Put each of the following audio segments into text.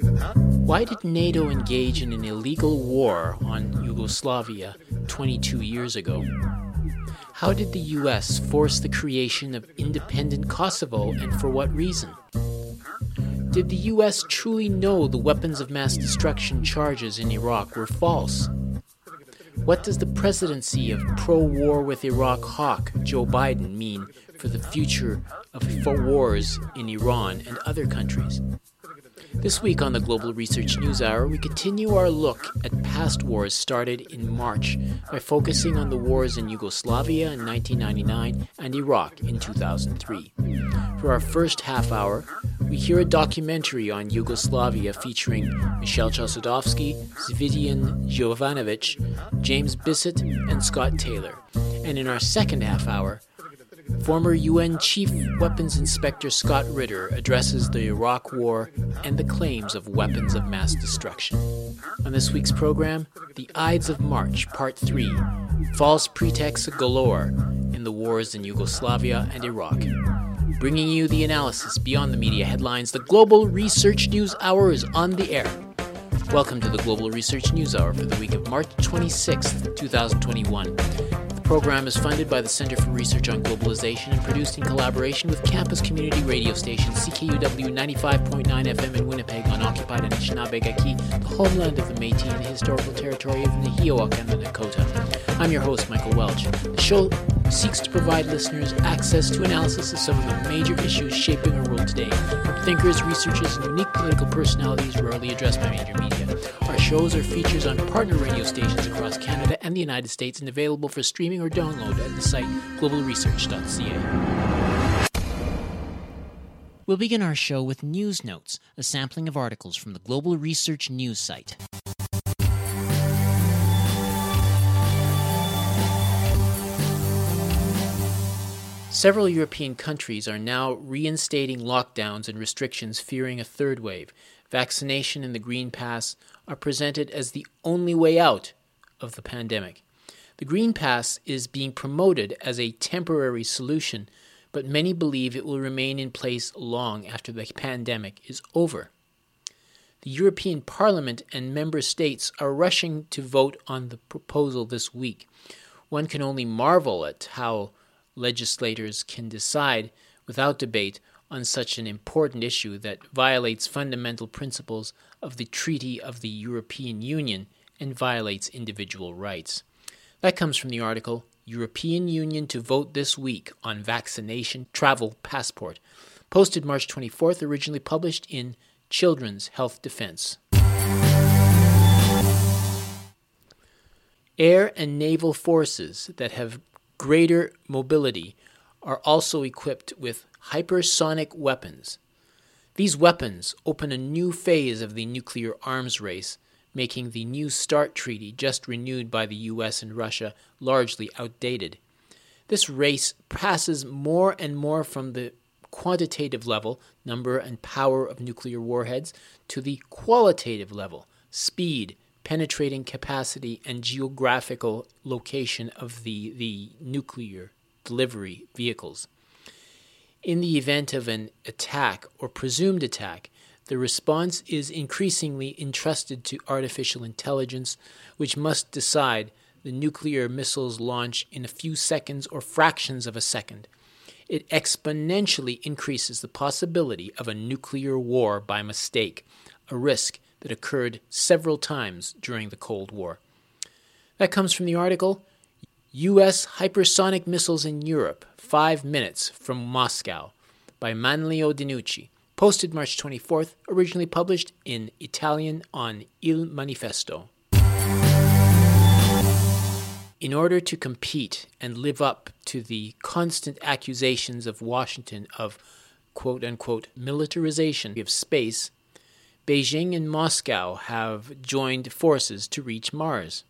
Why did NATO engage in an illegal war on Yugoslavia 22 years ago? How did the US force the creation of independent Kosovo and for what reason? Did the US truly know the weapons of mass destruction charges in Iraq were false? What does the presidency of pro war with Iraq hawk Joe Biden mean for the future of wars in Iran and other countries? This week on the Global Research News Hour, we continue our look at past wars started in March by focusing on the wars in Yugoslavia in 1999 and Iraq in 2003. For our first half hour, we hear a documentary on Yugoslavia featuring Michel Chossudovsky, Zivadin Jovanovic, James Bissett, and Scott Taylor. And in our second half hour, former UN Chief Weapons Inspector Scott Ritter addresses the Iraq War and the claims of weapons of mass destruction. On this week's program, The Ides of March, Part 3 False Pretexts Galore in the Wars in Yugoslavia and Iraq. Bringing you the analysis beyond the media headlines, the Global Research News Hour is on the air. Welcome to the Global Research News Hour for the week of March 26th, 2021. The program is funded by the Center for Research on Globalization and produced in collaboration with campus community radio station CKUW 95.9 FM in Winnipeg on occupied Anishinaabegaki, the homeland of the Métis and the historical territory of the Nehiyawak and the Nakota. I'm your host, Michael Welch. The show seeks to provide listeners access to analysis of some of the major issues shaping our world today, from thinkers, researchers, and unique political personalities rarely addressed by major media. Our shows are features on partner radio stations across Canada and the United States and available for streaming or download at the site globalresearch.ca. We'll begin our show with News Notes, a sampling of articles from the Global Research News site. Several European countries are now reinstating lockdowns and restrictions, fearing a third wave. Vaccination and the Green Pass are presented as the only way out of the pandemic. The Green Pass is being promoted as a temporary solution, but many believe it will remain in place long after the pandemic is over. The European Parliament and member states are rushing to vote on the proposal this week. One can only marvel at how legislators can decide without debate on such an important issue that violates fundamental principles of the Treaty of the European Union and violates individual rights. That comes from the article European Union to vote this week on vaccination travel passport, posted March 24th, originally published in Children's Health Defense. Air and naval forces that have greater mobility are also equipped with hypersonic weapons. These weapons open a new phase of the nuclear arms race, making the New START treaty, just renewed by the US and Russia, largely outdated. This race passes more and more from the quantitative level, number and power of nuclear warheads, to the qualitative level, speed, penetrating capacity and geographical location of the, the nuclear delivery vehicles. In the event of an attack or presumed attack, the response is increasingly entrusted to artificial intelligence, which must decide the nuclear missile's launch in a few seconds or fractions of a second. It exponentially increases the possibility of a nuclear war by mistake, a risk that occurred several times during the Cold War. That comes from the article U.S. Hypersonic Missiles in Europe, Five Minutes from Moscow by Manlio Dinucci, posted March 24th, originally published in Italian on Il Manifesto. In order to compete and live up to the constant accusations of Washington of quote unquote militarization of space, Beijing and Moscow have joined forces to reach Mars.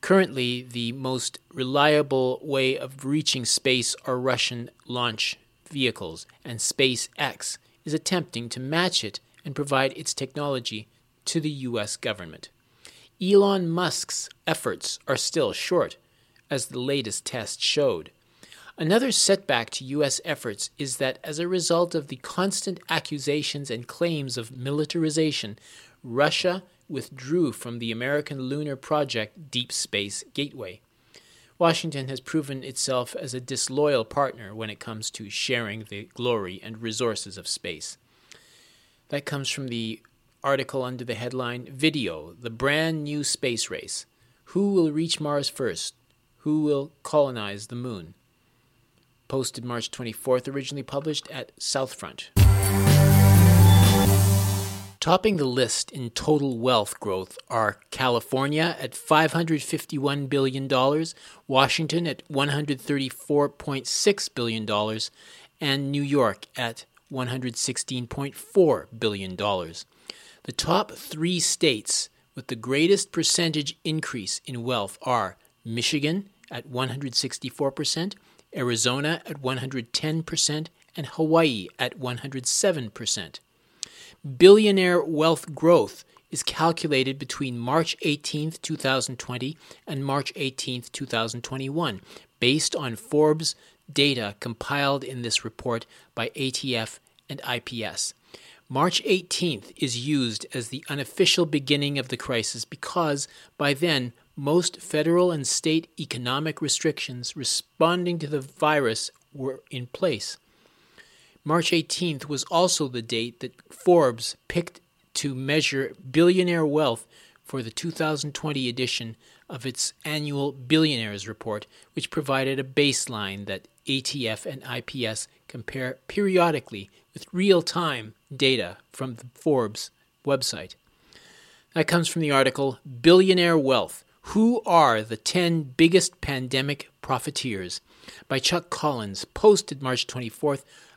Currently, the most reliable way of reaching space are Russian launch vehicles, and SpaceX is attempting to match it and provide its technology to the US government. Elon Musk's efforts are still short, as the latest test showed. Another setback to U.S. efforts is that as a result of the constant accusations and claims of militarization, Russia withdrew from the American lunar project Deep Space Gateway. Washington has proven itself as a disloyal partner when it comes to sharing the glory and resources of space. That comes from the article under the headline Video The Brand New Space Race. Who will reach Mars first? Who will colonize the moon? Posted March 24th, originally published at Southfront. Topping the list in total wealth growth are California at $551 billion, Washington at $134.6 billion, and New York at $116.4 billion. The top three states with the greatest percentage increase in wealth are Michigan at 164%, Arizona at 110%, and Hawaii at 107%. Billionaire wealth growth is calculated between March 18, 2020 and March 18, 2021, based on Forbes data compiled in this report by ATF and IPS. March 18th is used as the unofficial beginning of the crisis because by then most federal and state economic restrictions responding to the virus were in place. March 18th was also the date that Forbes picked to measure billionaire wealth for the 2020 edition of its annual Billionaires Report, which provided a baseline that ATF and IPS compare periodically with real time data from the Forbes website. That comes from the article Billionaire Wealth Who Are the 10 Biggest Pandemic Profiteers by Chuck Collins, posted March 24th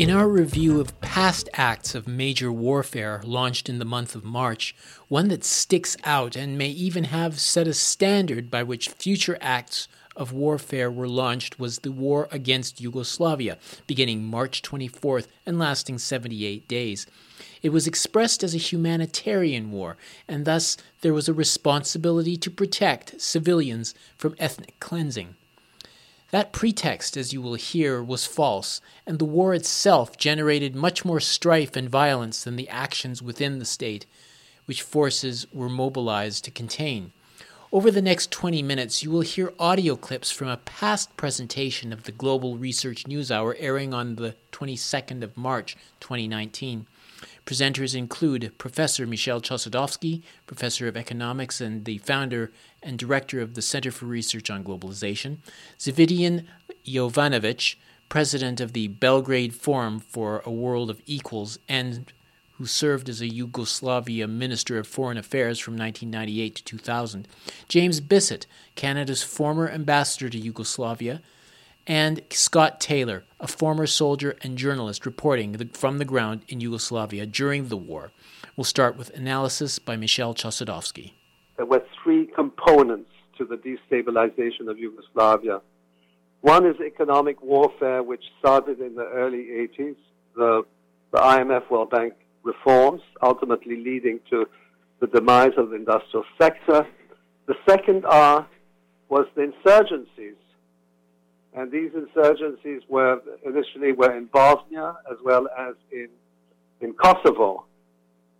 In our review of past acts of major warfare launched in the month of March, one that sticks out and may even have set a standard by which future acts of warfare were launched was the war against Yugoslavia, beginning March 24th and lasting 78 days. It was expressed as a humanitarian war, and thus there was a responsibility to protect civilians from ethnic cleansing. That pretext, as you will hear, was false, and the war itself generated much more strife and violence than the actions within the state, which forces were mobilized to contain. Over the next 20 minutes, you will hear audio clips from a past presentation of the Global Research News Hour airing on the 22nd of March 2019. Presenters include Professor Michel Chossudovsky, Professor of Economics and the founder and Director of the Center for Research on Globalization, Zivadin Jovanovic, President of the Belgrade Forum for a World of Equals and who served as a Yugoslavia Minister of Foreign Affairs from 1998 to 2000, James Bissett, Canada's former ambassador to Yugoslavia, and Scott Taylor, a former soldier and journalist reporting from the ground in Yugoslavia during the war. We'll start with analysis by Michel Chossudovsky. There were three components to the destabilization of Yugoslavia. One is economic warfare, which started in the early 80s, the, the IMF World Bank reforms, ultimately leading to the demise of the industrial sector. The second R was the insurgencies and these insurgencies were initially were in Bosnia as well as in in Kosovo.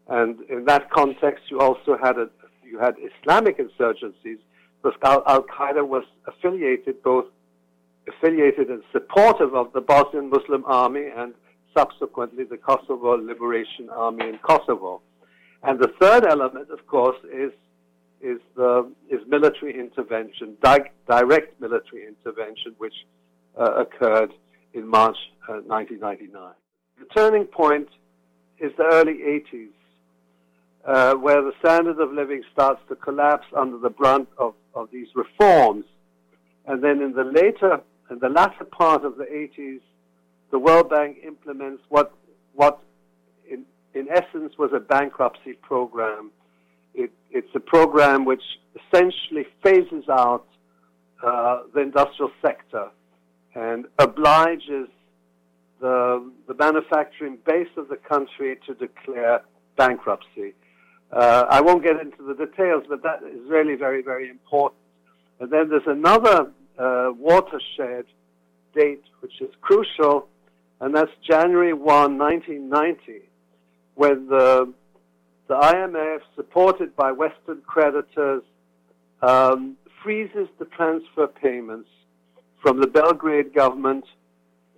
And in that context, you also had a, you had Islamic insurgencies because Al Qaeda was affiliated both affiliated and supportive of the Bosnian Muslim Army and subsequently the Kosovo Liberation Army in Kosovo. And the third element, of course, is is the is military intervention, di- direct military intervention, which uh, occurred in March uh, 1999. The turning point is the early 80s, uh, where the standard of living starts to collapse under the brunt of, of these reforms. And then in the later, in the latter part of the 80s, the World Bank implements what, what in, in essence was a bankruptcy program. It, it's a program which essentially phases out uh, the industrial sector and obliges the, the manufacturing base of the country to declare bankruptcy. Uh, I won't get into the details, but that is really very, very important. And then there's another uh, watershed date which is crucial, and that's January 1, 1990, when the, the IMF, supported by Western creditors, um, freezes the transfer payments from the Belgrade government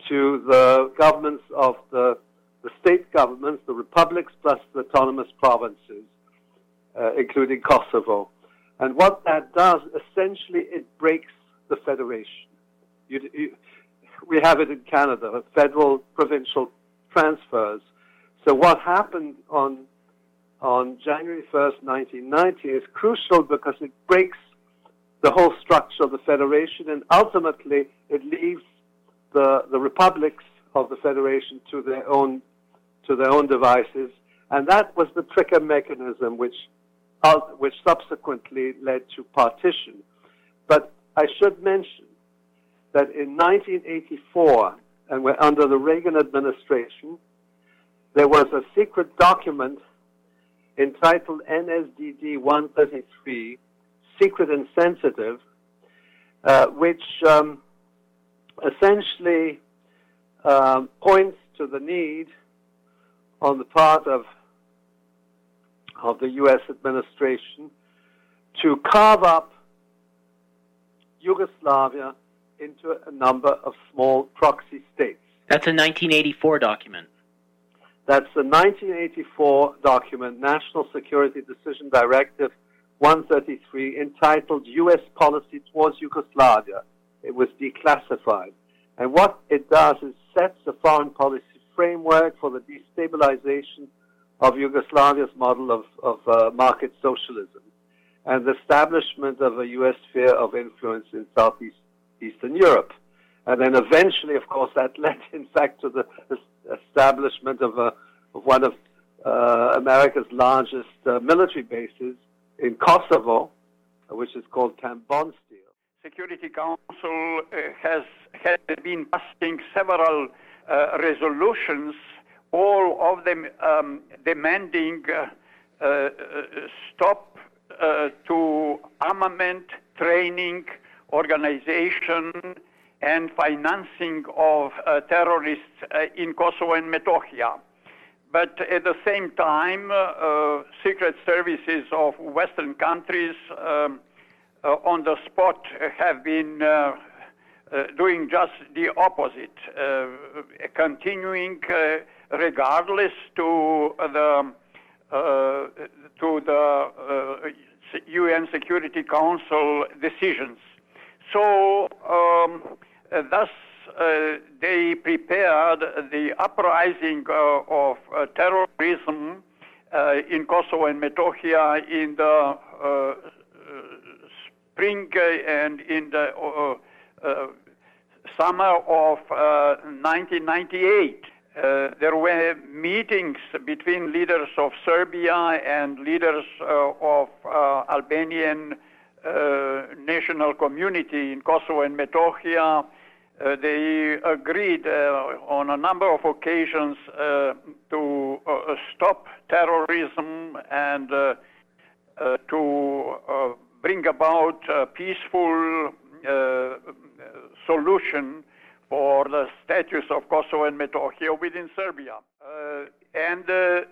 to the governments of the, the state governments, the republics plus the autonomous provinces, uh, including Kosovo. And what that does, essentially, it breaks the federation. You, you, we have it in Canada, federal provincial transfers. So what happened on on January 1st, 1990 is crucial because it breaks the whole structure of the federation and ultimately it leaves the, the republics of the federation to their own to their own devices. And that was the trigger mechanism which which subsequently led to partition. But I should mention that in 1984, and we're under the Reagan administration, there was a secret document entitled NSDD 133, Secret and Sensitive, uh, which um, essentially um, points to the need on the part of of the U.S. administration to carve up Yugoslavia into a number of small proxy states. That's a 1984 document. That's the 1984 document, National Security Decision Directive 133, entitled U.S. Policy Towards Yugoslavia. It was declassified. And what it does is sets a foreign policy framework for the destabilization of Yugoslavia's model of, of uh, market socialism and the establishment of a U.S. sphere of influence in Southeast Eastern Europe. And then eventually, of course, that led, in fact, to the establishment of, a, of one of uh, America's largest uh, military bases in Kosovo, which is called Bondsteel. Security Council uh, has, has been passing several uh, resolutions, all of them um, demanding uh, uh, stop to armament, training, organization, and financing of terrorists in Kosovo and Metohija. But at the same time, uh, secret services of Western countries um, uh, on the spot have been uh, uh, doing just the opposite, uh, continuing uh, regardless to uh, the uh, to the uh, UN Security Council decisions. So um, thus uh, they prepared the uprising uh, of uh, terrorism in Kosovo and Metohija in the spring and in the summer of 1998. Uh, there were meetings between leaders of Serbia and leaders uh, of uh, Albanian national community in Kosovo and Metohija. Uh, they agreed uh, on a number of occasions uh, to uh, stop terrorism and uh, uh, to bring about a peaceful solution for the status of Kosovo and Metohija within Serbia. and the,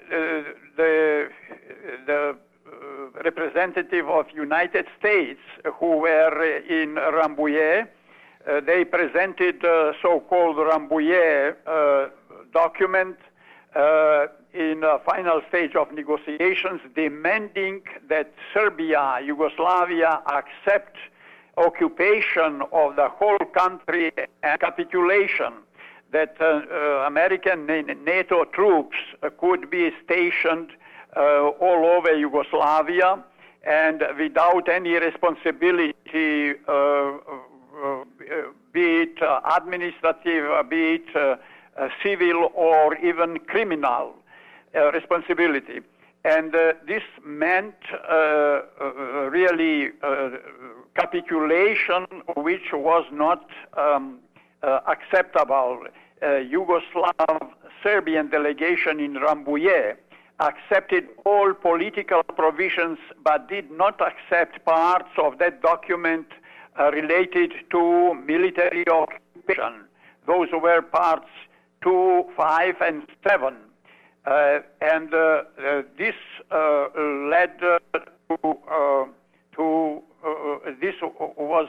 the representative of United States who were in Rambouillet uh, they presented the so-called Rambouillet uh, document uh, in a final stage of negotiations demanding that Serbia, Yugoslavia accept occupation of the whole country and capitulation that uh, uh, American NATO troops uh, could be stationed all over Yugoslavia and without any responsibility uh, be it administrative, be it civil, or even criminal responsibility. And uh, this meant uh, uh, really capitulation, which was not um, acceptable. Yugoslav Serbian delegation in Rambouillet accepted all political provisions but did not accept parts of that document uh, related to military occupation. Those were parts 2, 5, and 7. Uh, and uh, uh, this led to, to this was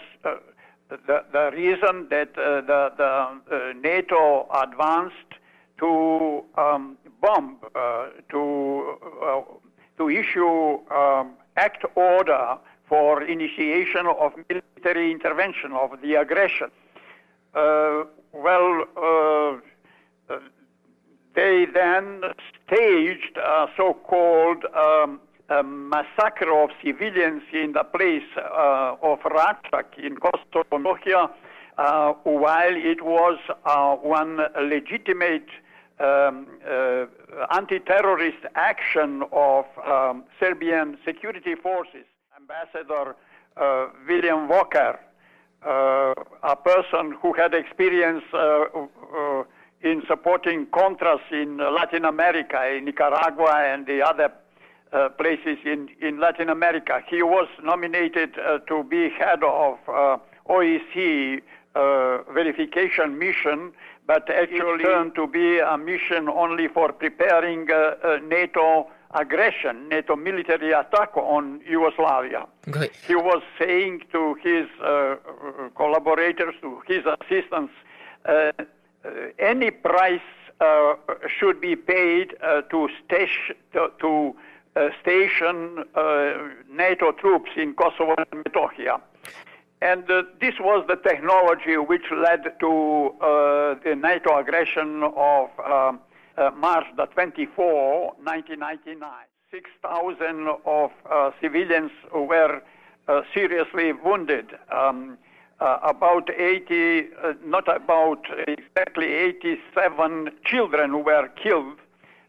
the, the reason that the, the NATO advanced to um, bomb, to, to issue um, act order for initiation of military intervention of the aggression. Uh, well, uh, they then staged a so-called um, massacre of civilians in the place uh, of Račak in Kosovo, uh, while it was uh, one legitimate um, uh, anti-terrorist action of um, Serbian security forces. Ambassador uh, William Walker, uh, a person who had experience in supporting Contras in Latin America, in Nicaragua and the other uh, places in, in Latin America. He was nominated uh, to be head of uh, OSCE uh, verification mission, but actually turned to be a mission only for preparing uh, NATO aggression, NATO military attack on Yugoslavia. Okay. He was saying to his collaborators, to his assistants, uh, any price uh, should be paid uh, to, station, to, to station NATO troops in Kosovo and Metohija. And uh, this was the technology which led to uh, the NATO aggression of uh, March the 24, 1999. 6,000 of civilians were seriously wounded. Um, uh, about 80, uh, not about exactly 87 children were killed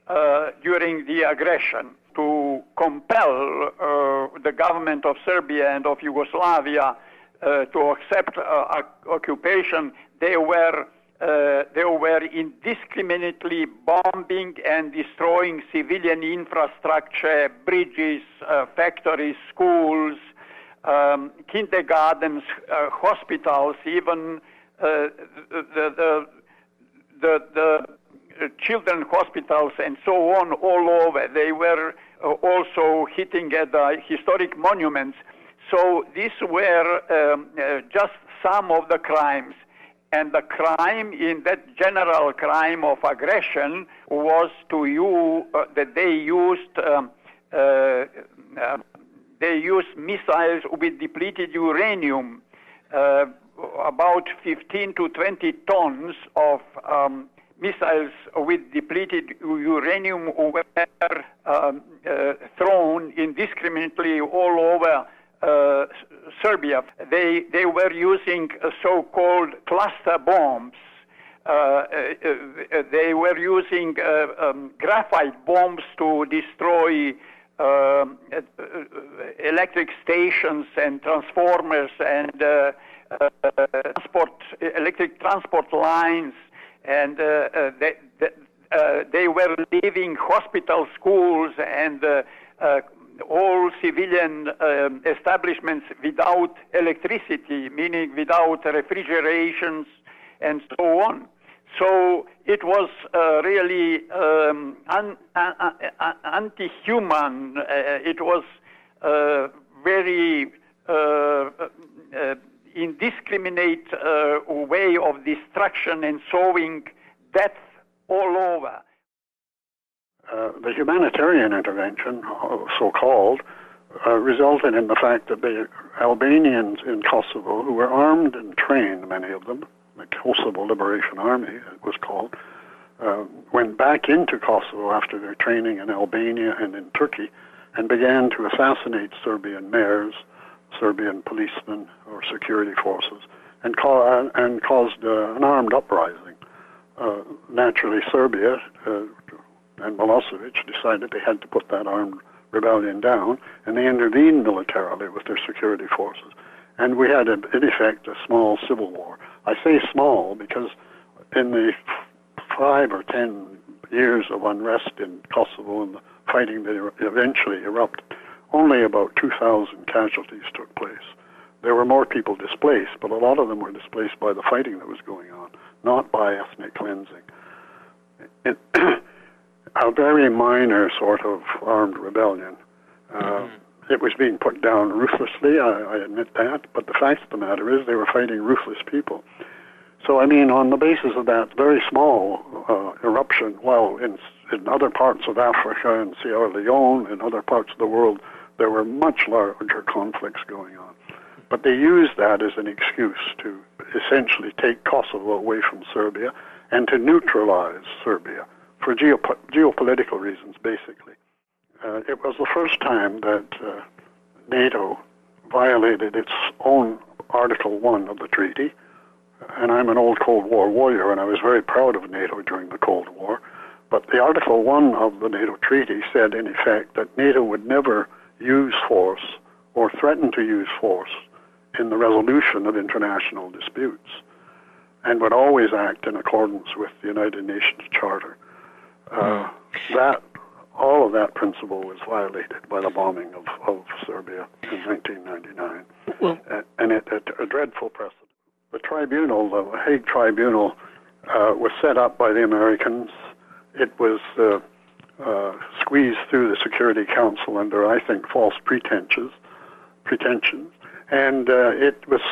uh, during the aggression to compel uh, the government of Serbia and of Yugoslavia uh, to accept uh, occupation. They were they were indiscriminately bombing and destroying civilian infrastructure, bridges, factories, schools, um, kindergartens, uh, hospitals, even uh, the, the, the, the, children hospitals and so on all over. They were uh, also hitting at the historic monuments. So these were um, uh, just some of the crimes. And the crime in that general crime of aggression was to you uh, that they used um, uh, they use missiles with depleted uranium, uh, about 15 to 20 tons of um, missiles with depleted uranium were um, uh, thrown indiscriminately all over uh, Serbia. They, they were using so-called cluster bombs. Uh, uh, uh, they were using um, graphite bombs to destroy um, uh, electric stations and transformers and uh, uh, transport, electric transport lines, and they, they were leaving hospital schools and all civilian um, establishments without electricity, meaning without refrigerations and so on. So it was uh, really um, un, anti-human. Uh, it was uh, very uh, uh, indiscriminate uh, way of destruction and sowing death all over. the humanitarian intervention, so-called, resulted in the fact that the Albanians in Kosovo, who were armed and trained, many of them, the Kosovo Liberation Army, it was called, uh, went back into Kosovo after their training in Albania and in Turkey and began to assassinate Serbian mayors, Serbian policemen, or security forces, and, ca- and caused uh, an armed uprising. Uh, naturally, Serbia uh, and Milosevic decided they had to put that armed rebellion down, and they intervened militarily with their security forces. And we had, in effect, a small civil war. I say small because in the five or ten years of unrest in Kosovo and the fighting that eventually erupted, only about 2,000 casualties took place. There were more people displaced, but a lot of them were displaced by the fighting that was going on, not by ethnic cleansing. It, a very minor sort of armed rebellion. Uh, mm-hmm. It was being put down ruthlessly, I, I admit that, but the fact of the matter is they were fighting ruthless people. So, I mean, on the basis of that very small uh, eruption, while in, in other parts of Africa and Sierra Leone and other parts of the world, there were much larger conflicts going on. But they used that as an excuse to essentially take Kosovo away from Serbia and to neutralize Serbia for geop- geopolitical reasons, basically. Uh, it was the first time that uh, NATO violated its own Article 1 of the treaty. And I'm an old Cold War warrior, and I was very proud of NATO during the Cold War. But the Article 1 of the NATO treaty said, in effect, that NATO would never use force or threaten to use force in the resolution of international disputes and would always act in accordance with the United Nations Charter. Uh, that all of that principle was violated by the bombing of, of Serbia in 1999, well, and it, it, a dreadful precedent. The tribunal, the Hague Tribunal, uh, was set up by the Americans. It was uh, uh, squeezed through the Security Council under, I think, false pretensions, pretensions, and uh, it was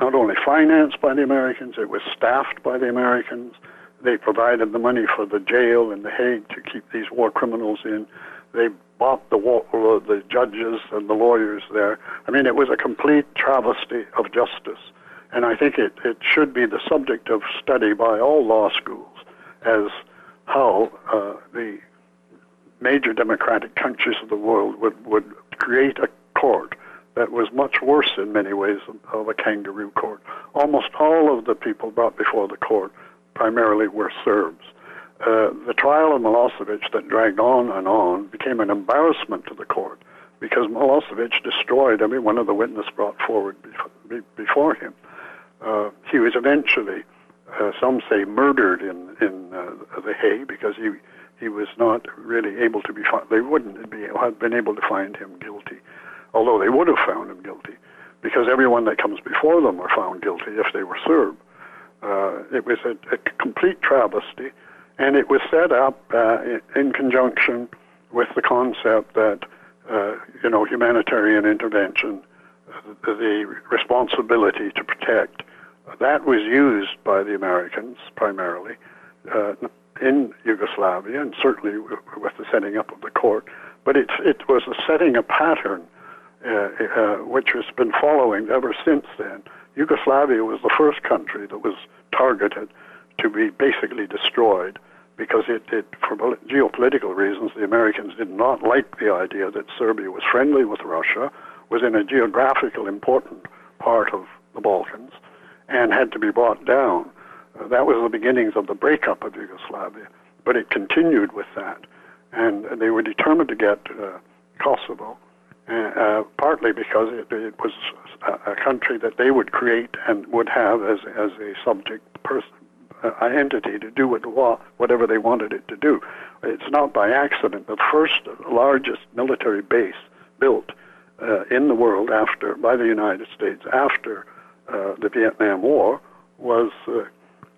not only financed by the Americans, it was staffed by the Americans. They provided the money for the jail in The Hague to keep these war criminals in. They bought the, war, the judges and the lawyers there. I mean, it was a complete travesty of justice. And I think it, it should be the subject of study by all law schools as how uh, the major democratic countries of the world would, would create a court that was much worse in many ways of a kangaroo court. Almost all of the people brought before the court primarily were Serbs. Uh, the trial of Milosevic that dragged on and on became an embarrassment to the court because Milosevic destroyed every one of the witnesses brought forward before him. Uh, he was eventually, uh, some say, murdered in in uh, the Hague because he he was not really able to be found. They wouldn't be have been able to find him guilty, although they would have found him guilty, because everyone that comes before them are found guilty if they were Serb. Uh, it was a, a, complete travesty, and it was set up uh, in, conjunction with the concept that uh, you know humanitarian intervention, the, the responsibility to protect, that was used by the Americans primarily uh, in Yugoslavia, and certainly with the setting up of the court. But it it was a setting a pattern uh, uh, which has been following ever since then. Yugoslavia was the first country that was targeted to be basically destroyed because it, it, for geopolitical reasons, the Americans did not like the idea that Serbia was friendly with Russia, was in a geographical important part of the Balkans, and had to be brought down. Uh, that was the beginnings of the breakup of Yugoslavia. But it continued with that, and they were determined to get uh, Kosovo, uh, uh partly because it, it was a, a, country that they would create and would have as as a subject person uh, entity to do what, whatever they wanted it to do. It's not by accident. The first largest military base built uh, in the world after by the United States after the Vietnam War was uh,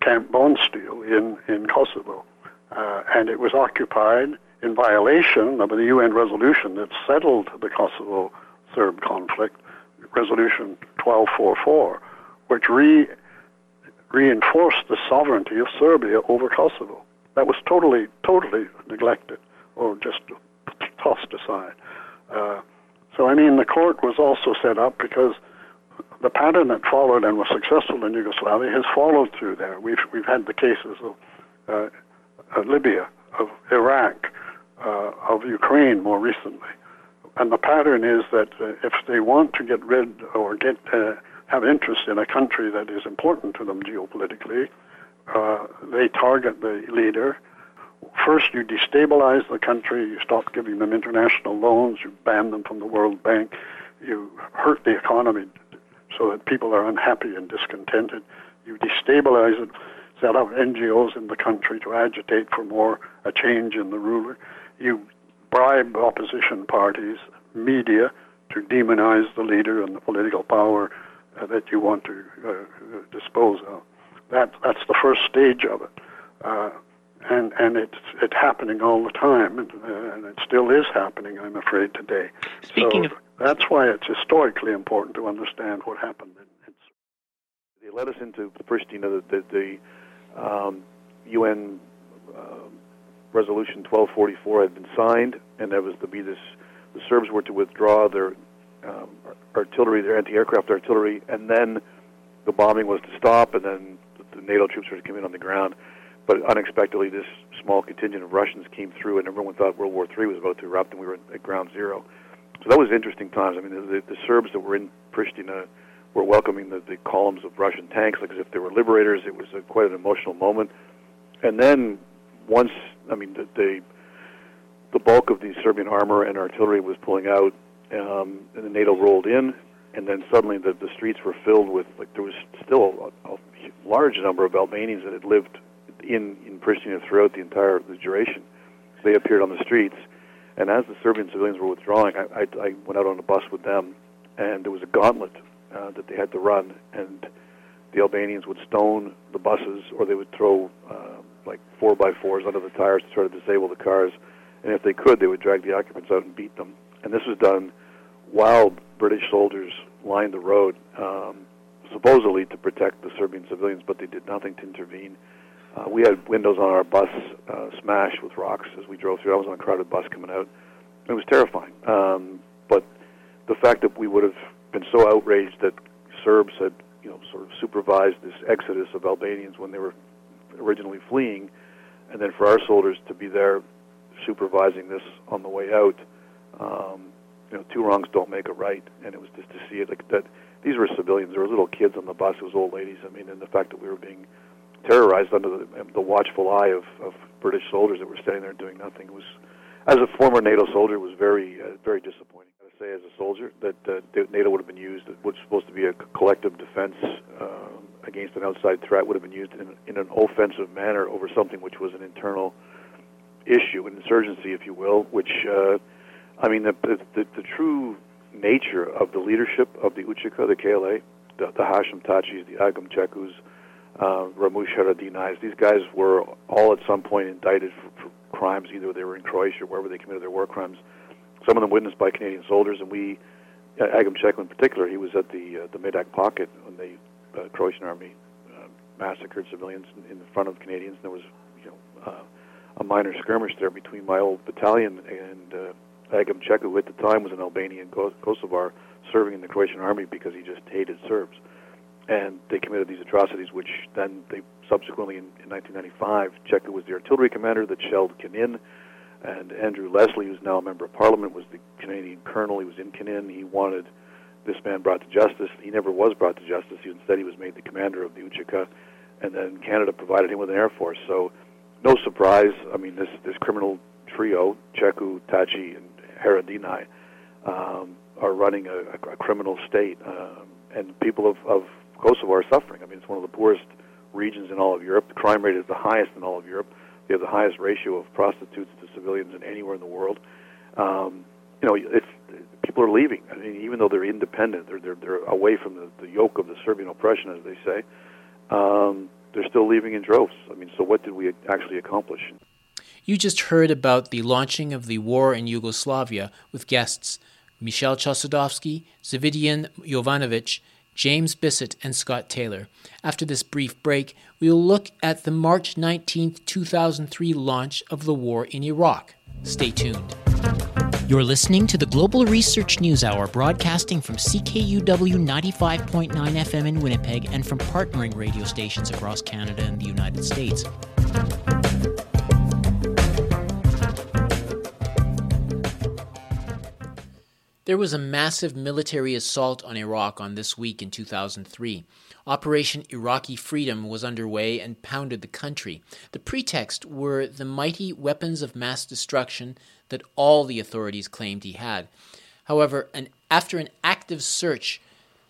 Camp Bondsteel in in Kosovo, uh, and it was occupied in violation of the UN resolution that settled the Kosovo Serb conflict Resolution 1244, which re- reinforced the sovereignty of Serbia over Kosovo. That was totally, totally neglected or just tossed aside. Uh, so, I mean, the court was also set up because the pattern that followed and was successful in Yugoslavia has followed through there. We've, we've had the cases of uh, Libya, of Iraq, uh, of Ukraine more recently. And the pattern is that uh, if they want to get rid or get uh, have interest in a country that is important to them geopolitically, uh, they target the leader. First, you destabilize the country, you stop giving them international loans, you ban them from the World Bank, you hurt the economy so that people are unhappy and discontented. You destabilize it, set up NGOs in the country to agitate for more a change in the ruler. You bribe opposition parties, media, to demonize the leader and the political power uh, that you want to uh, dispose of. That that's the first stage of it, uh, and and it's it's happening all the time, and, uh, and, it still is happening. I'm afraid today. Speaking so of that's why it's historically important to understand what happened. In, they led us into Pristina, the, the, the um, UN uh, resolution 1244 had been signed, and there was to be this. The Serbs were to withdraw their um, artillery, their anti-aircraft artillery, and then the bombing was to stop, and then the NATO troops were to come in on the ground. But unexpectedly, this small contingent of Russians came through, and everyone thought World War III was about to erupt, and we were at ground zero. So that was interesting times. I mean, the, the, Serbs that were in Pristina were welcoming the, the columns of Russian tanks like as if they were liberators. It was a, quite an emotional moment. And then once, I mean, the, the the bulk of the Serbian armor and artillery was pulling out, um, and the NATO rolled in, and then suddenly the, the streets were filled with like there was still a, a large number of Albanians that had lived in in Pristina throughout the entire the duration. They appeared on the streets, and as the Serbian civilians were withdrawing, I, I, I went out on a bus with them, and there was a gauntlet uh, that they had to run, and the Albanians would stone the buses, or they would throw uh, like four by fours under the tires to try to disable the cars, and if they could, they would drag the occupants out and beat them. And this was done while British soldiers lined the road, um, supposedly to protect the Serbian civilians, but they did nothing to intervene. Uh, we had windows on our bus uh, smashed with rocks as we drove through. I was on a crowded bus coming out. It was terrifying. Um, but the fact that we would have been so outraged that Serbs had, you know, sort of supervised this exodus of Albanians when they were originally fleeing, and then for our soldiers to be there supervising this on the way out, um, you know, two wrongs don't make a right. And it was just to see it like that. These were civilians. There were little kids on the bus. It was old ladies. I mean, and the fact that we were being terrorized under the, the watchful eye of, of British soldiers that were standing there doing nothing was, as a former NATO soldier, it was very uh, very disappointing. I say as a soldier that uh, NATO would have been used, it was supposed to be a collective defense uh, against an outside threat, would have been used in, in an offensive manner over something which was an internal issue, an insurgency, if you will. Which, uh, I mean, the, the the true nature of the leadership of the UCHK, the KLA, the, the Hashim Thaçis, the Agim Cekus, uh, Haradinaj. These guys were all at some point indicted for, for crimes. Either they were in Croatia, or wherever they committed their war crimes. Some of them witnessed by Canadian soldiers, and we, uh, Agim Ceku in particular, he was at the uh, the Medak pocket when the uh, Croatian army uh, massacred civilians in, in front of the Canadians. There was, you know, uh, a minor skirmish there between my old battalion and uh, Agim Ceku, who at the time was an Albanian Kosovar serving in the Croatian army because he just hated Serbs and they committed these atrocities, which then they subsequently in, in 1995, Ceku was the artillery commander that shelled Knin, and Andrew Leslie, who's now a member of parliament, was the Canadian colonel. He was in Knin. He wanted this man brought to justice. He never was brought to justice. He, instead, he was made the commander of the UCHK, and then Canada provided him with an air force. So, no surprise. I mean, this this criminal trio, Ceku, Thaçi, and Haradinaj, um, are running a, a, a criminal state, um, and people of, of Kosovo are suffering. I mean, it's one of the poorest regions in all of Europe. The crime rate is the highest in all of Europe. They have the highest ratio of prostitutes to civilians in anywhere in the world. Um, you know, it's people are leaving. I mean, even though they're independent, they're they're, they're away from the, the yoke of the Serbian oppression, as they say. Um, they're still leaving in droves. I mean, so what did we actually accomplish? You just heard about the launching of the war in Yugoslavia with guests Michel Chossudovsky, Zivadin Jovanovic, James Bissett, and Scott Taylor. After this brief break, we will look at the March 19, 2003 launch of the war in Iraq. Stay tuned. You're listening to the Global Research News Hour, broadcasting from CKUW 95.9 FM in Winnipeg and from partnering radio stations across Canada and the United States. There was a massive military assault on Iraq on this week in 2003. Operation Iraqi Freedom was underway and pounded the country. The pretext were the mighty weapons of mass destruction that all the authorities claimed he had. However, an, after an active search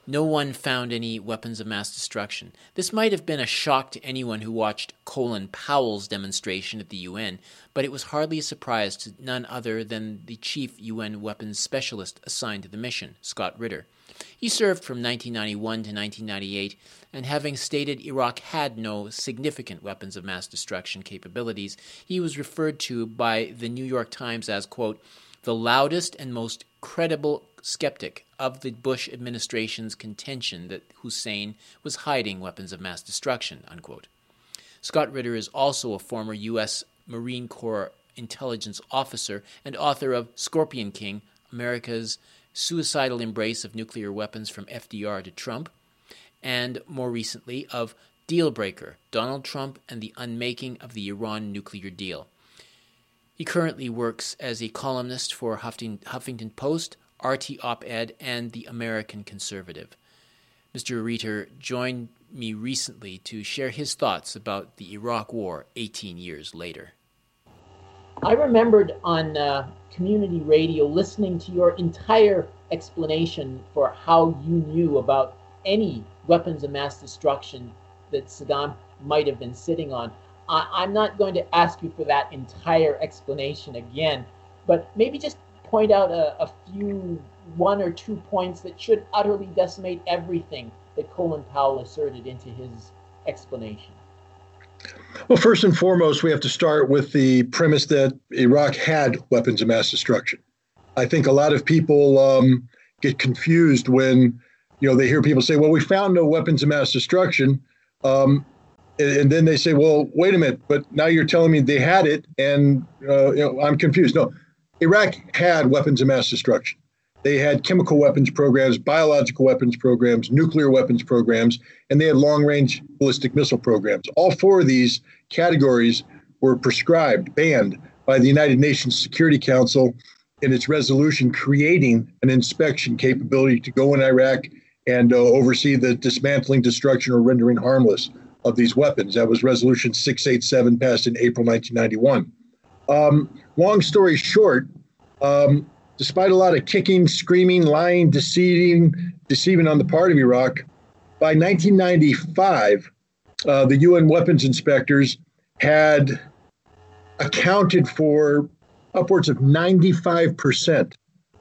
no one found any weapons of mass destruction. This might have been a shock to anyone who watched Colin Powell's demonstration at the UN, but it was hardly a surprise to none other than the chief UN weapons specialist assigned to the mission, Scott Ritter. He served from 1991 to 1998, and having stated Iraq had no significant weapons of mass destruction capabilities, he was referred to by the New York Times as, quote, the loudest and most credible skeptic of the Bush administration's contention that Hussein was hiding weapons of mass destruction. Unquote. Scott Ritter is also a former U.S. Marine Corps intelligence officer and author of Scorpion King America's Suicidal Embrace of Nuclear Weapons from FDR to Trump, and more recently of Deal Breaker Donald Trump and the Unmaking of the Iran Nuclear Deal. He currently works as a columnist for Huffington Post, RT Op Ed, and The American Conservative. Mr. Ritter joined me recently to share his thoughts about the Iraq War 18 years later. I remembered on uh, community radio listening to your entire explanation for how you knew about any weapons of mass destruction that Saddam might have been sitting on. I, am not going to ask you for that entire explanation again, but maybe just point out a, a few, one or two points that should utterly decimate everything that Colin Powell asserted into his explanation. Well, first and foremost, we have to start with the premise that Iraq had weapons of mass destruction. I think a lot of people um, get confused when you know they hear people say, "Well, we found no weapons of mass destruction," um, and then they say, "Well, wait a minute, but now you're telling me they had it, and uh, you know, I'm confused." No, Iraq had weapons of mass destruction. They had chemical weapons programs, biological weapons programs, nuclear weapons programs, and they had long range ballistic missile programs. All four of these categories were prescribed, banned by the United Nations Security Council in its resolution creating an inspection capability to go in Iraq and uh, oversee the dismantling, destruction, or rendering harmless of these weapons. That was Resolution 687, passed in April 1991. Um, long story short, um, despite a lot of kicking, screaming, lying, deceiving, deceiving on the part of Iraq, by 1995, uh, the UN weapons inspectors had accounted for upwards of 95%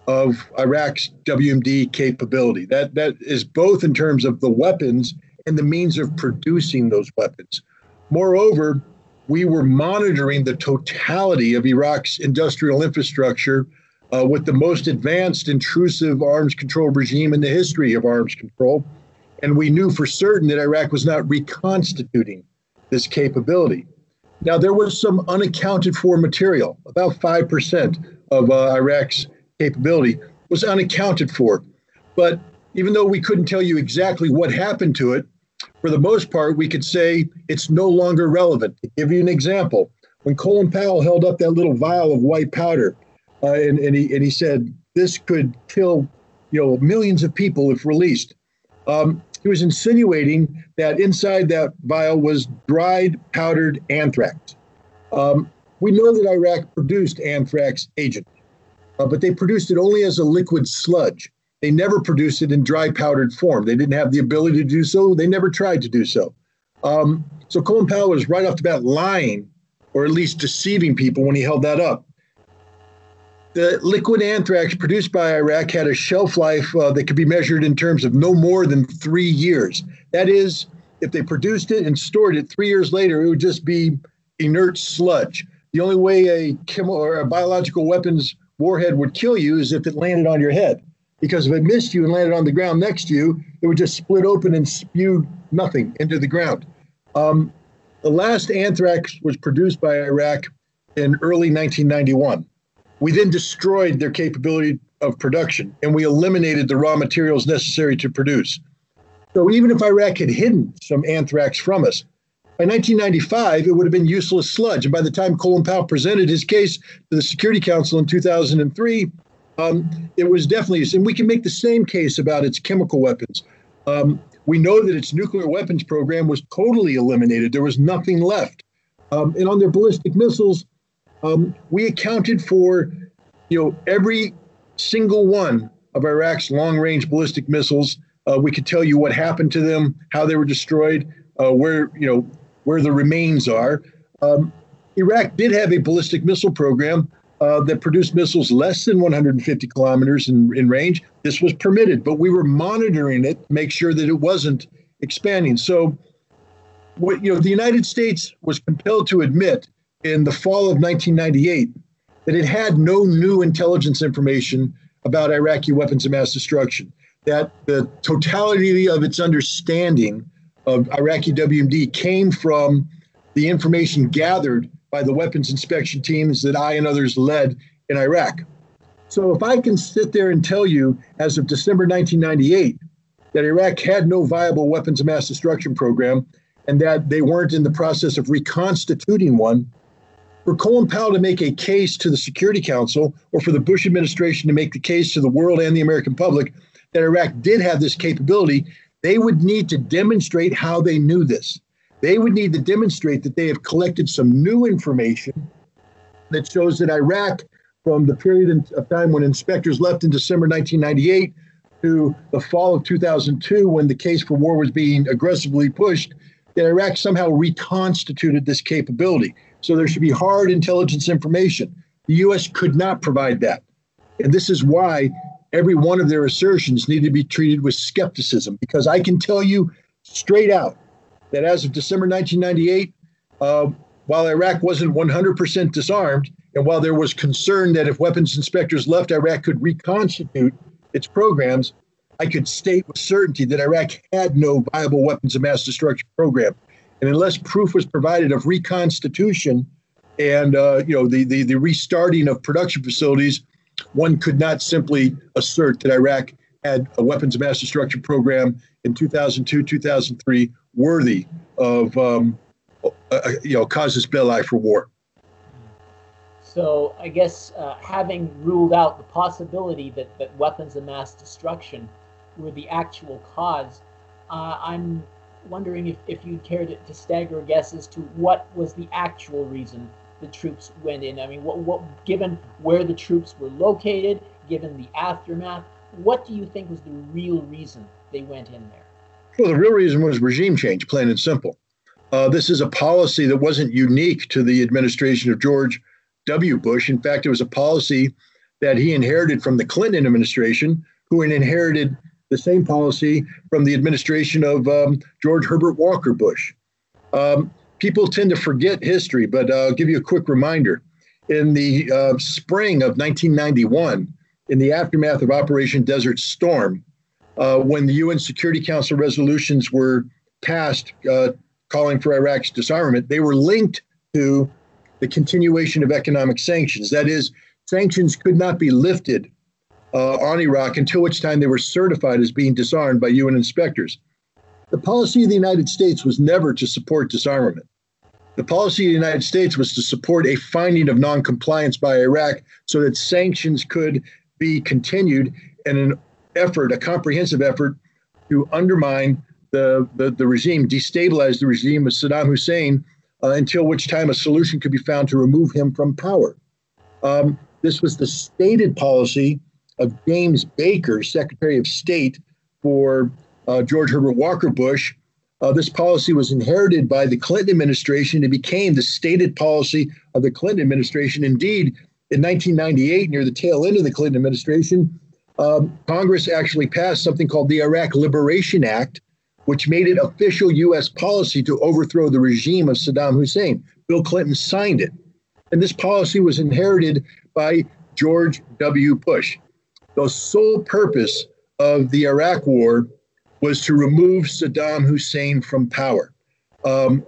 of Iraq's WMD capability. That that is both in terms of the weapons and the means of producing those weapons. Moreover, we were monitoring the totality of Iraq's industrial infrastructure uh, with the most advanced intrusive arms control regime in the history of arms control. And we knew for certain that Iraq was not reconstituting this capability. Now, there was some unaccounted for material, about 5% of uh, Iraq's capability was unaccounted for. But even though we couldn't tell you exactly what happened to it, for the most part, we could say it's no longer relevant. To give you an example, when Colin Powell held up that little vial of white powder, uh, and, and, he, and he said this could kill you know millions of people if released, um, he was insinuating that inside that vial was dried powdered anthrax. Um, we know that Iraq produced anthrax agent, uh, but they produced it only as a liquid sludge. They never produced it in dry powdered form. They didn't have the ability to do so. They never tried to do so. Um, so Colin Powell was right off the bat lying, or at least deceiving people when he held that up. The liquid anthrax produced by Iraq had a shelf life uh, that could be measured in terms of no more than three years. That is, if they produced it and stored it three years later, it would just be inert sludge. The only way a chemical or a biological weapons warhead would kill you is if it landed on your head because if it missed you and landed on the ground next to you, it would just split open and spew nothing into the ground. Um, the last anthrax was produced by Iraq in early 1991. We then destroyed their capability of production and we eliminated the raw materials necessary to produce. So even if Iraq had hidden some anthrax from us, by 1995, it would have been useless sludge. And by the time Colin Powell presented his case to the Security Council in 2003, um, it was definitely, and we can make the same case about its chemical weapons. Um, we know that its nuclear weapons program was totally eliminated. There was nothing left. Um, and on their ballistic missiles, um, we accounted for, you know, every single one of Iraq's long-range ballistic missiles. Uh, we could tell you what happened to them, how they were destroyed, uh, where you know where the remains are. Um, Iraq did have a ballistic missile program uh, that produced missiles less than 150 kilometers in, in range. This was permitted, but we were monitoring it make sure that it wasn't expanding. So, what you know, the United States was compelled to admit in the fall of 1998 that it had no new intelligence information about Iraqi weapons of mass destruction. That the totality of its understanding of Iraqi WMD came from the information gathered by the weapons inspection teams that I and others led in Iraq. So if I can sit there and tell you, as of December 1998, that Iraq had no viable weapons of mass destruction program and that they weren't in the process of reconstituting one, for Colin Powell to make a case to the Security Council or for the Bush administration to make the case to the world and the American public that Iraq did have this capability, they would need to demonstrate how they knew this. They would need to demonstrate that they have collected some new information that shows that Iraq, from the period of time when inspectors left in December 1998 to the fall of 2002, when the case for war was being aggressively pushed, that Iraq somehow reconstituted this capability. So there should be hard intelligence information. The U.S. could not provide that. And this is why every one of their assertions needed to be treated with skepticism, because I can tell you straight out that as of December 1998, uh, while Iraq wasn't 100% disarmed, and while there was concern that if weapons inspectors left, Iraq could reconstitute its programs, I could state with certainty that Iraq had no viable weapons of mass destruction program. And unless proof was provided of reconstitution and uh, you know the, the, the restarting of production facilities, one could not simply assert that Iraq had a weapons of mass destruction program in 2002, 2003 worthy of um, uh, you know casus belli for war. So I guess uh, having ruled out the possibility that, that weapons of mass destruction were the actual cause, uh, I'm wondering if, if you'd care to, to stagger a guess as to what was the actual reason the troops went in. I mean, what, what given where the troops were located, given the aftermath, what do you think was the real reason they went in there? Well, the real reason was regime change, plain and simple. Uh, this is a policy that wasn't unique to the administration of George W. Bush. In fact, it was a policy that he inherited from the Clinton administration, who inherited the same policy from the administration of um, George Herbert Walker Bush. Um, people tend to forget history, but uh, I'll give you a quick reminder. In the uh, spring of 1991, in the aftermath of Operation Desert Storm, uh, when the UN Security Council resolutions were passed uh, calling for Iraq's disarmament, they were linked to the continuation of economic sanctions. That is, sanctions could not be lifted uh, on Iraq until which time they were certified as being disarmed by UN inspectors. The policy of the United States was never to support disarmament. The policy of the United States was to support a finding of noncompliance by Iraq so that sanctions could be continued and an effort, a comprehensive effort to undermine the, the, the regime, destabilize the regime of Saddam Hussein uh, until which time a solution could be found to remove him from power. Um, this was the stated policy of James Baker, Secretary of State for uh, George Herbert Walker Bush. Uh, this policy was inherited by the Clinton administration and became the stated policy of the Clinton administration. Indeed, in 1998, near the tail end of the Clinton administration, um, Congress actually passed something called the Iraq Liberation Act, which made it official U.S. policy to overthrow the regime of Saddam Hussein. Bill Clinton signed it. And this policy was inherited by George W. Bush. The sole purpose of the Iraq War was to remove Saddam Hussein from power. Um,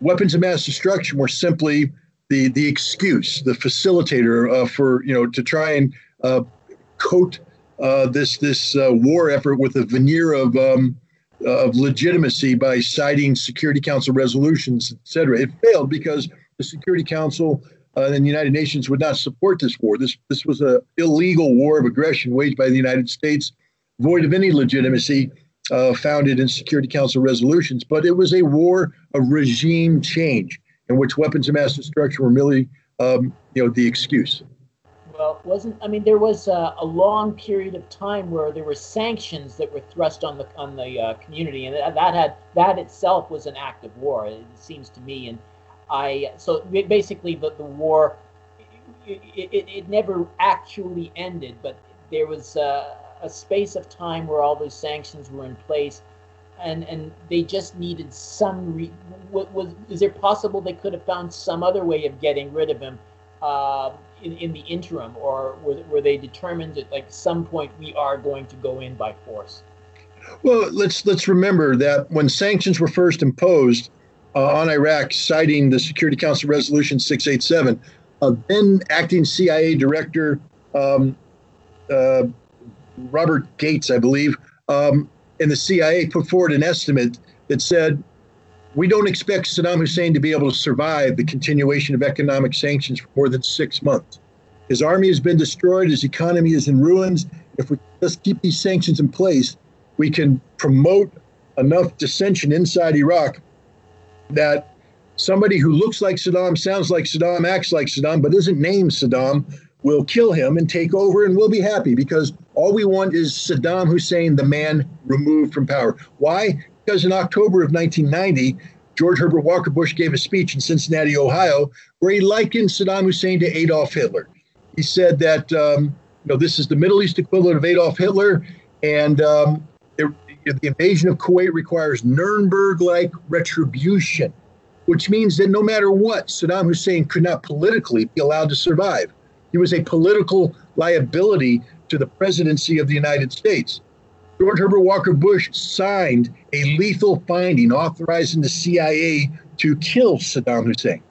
weapons of mass destruction were simply the, the excuse, the facilitator uh, for, you know, to try and uh, coat uh, this this uh, war effort with a veneer of um, of legitimacy by citing Security Council resolutions, et cetera. It failed because the Security Council uh, and the United Nations would not support this war. This this was an illegal war of aggression waged by the United States, void of any legitimacy uh, founded in Security Council resolutions. But it was a war of regime change in which weapons of mass destruction were merely, um, you know, the excuse. Well, wasn't I mean there was a, a, long period of time where there were sanctions that were thrust on the on the uh, community, and that, that had that itself was an act of war. It seems to me, and I so basically the the war it, it, it never actually ended, but there was a, a space of time where all those sanctions were in place, and and they just needed some. Re, what, was is it possible they could have found some other way of getting rid of him? Uh, in, in the interim, or were, were they determined at like some point we are going to go in by force? Well, let's let's remember that when sanctions were first imposed uh, on Iraq, citing the Security Council Resolution 687, uh, then acting CIA Director um, uh, Robert Gates, I believe, um, and the CIA put forward an estimate that said we don't expect Saddam Hussein to be able to survive the continuation of economic sanctions for more than six months. His army has been destroyed, his economy is in ruins. If we just keep these sanctions in place, we can promote enough dissension inside Iraq that somebody who looks like Saddam, sounds like Saddam, acts like Saddam, but isn't named Saddam will kill him and take over, and we'll be happy because all we want is Saddam Hussein, the man removed from power. Why? Because in October of 1990, George Herbert Walker Bush gave a speech in Cincinnati, Ohio, where he likened Saddam Hussein to Adolf Hitler. He said that um, you know this is the Middle East equivalent of Adolf Hitler, and um, it, the invasion of Kuwait requires Nuremberg-like retribution, which means that no matter what, Saddam Hussein could not politically be allowed to survive. He was a political liability to the presidency of the United States. George Herbert Walker Bush signed a lethal finding authorizing the CIA to kill Saddam Hussein.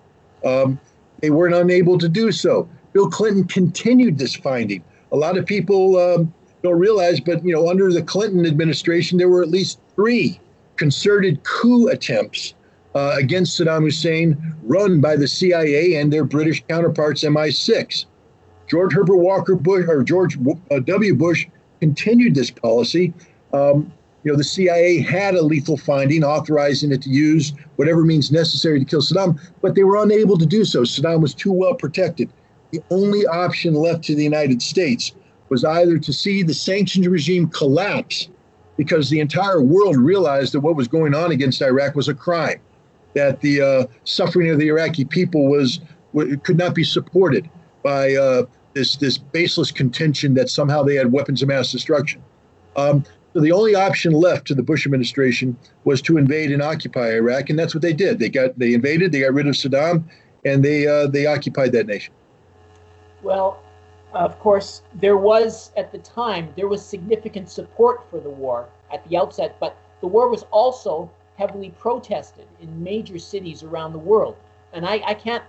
Um, they weren't unable to do so. Bill Clinton continued this finding. A lot of people um, don't realize, but you know, under the Clinton administration, there were at least three concerted coup attempts uh, against Saddam Hussein, run by the CIA and their British counterparts, MI6. George Herbert Walker Bush or George uh, W. Bush continued this policy. Um, you know, the CIA had a lethal finding authorizing it to use whatever means necessary to kill Saddam, but they were unable to do so. Saddam was too well protected. The only option left to the United States was either to see the sanctions regime collapse because the entire world realized that what was going on against Iraq was a crime, that the uh, suffering of the Iraqi people was could not be supported by uh, this this baseless contention that somehow they had weapons of mass destruction. Um, so the only option left to the Bush administration was to invade and occupy Iraq, and that's what they did. They got they invaded, they got rid of Saddam, and they uh, they occupied that nation. Well, of course, there was at the time there was significant support for the war at the outset, but the war was also heavily protested in major cities around the world, and I, I can't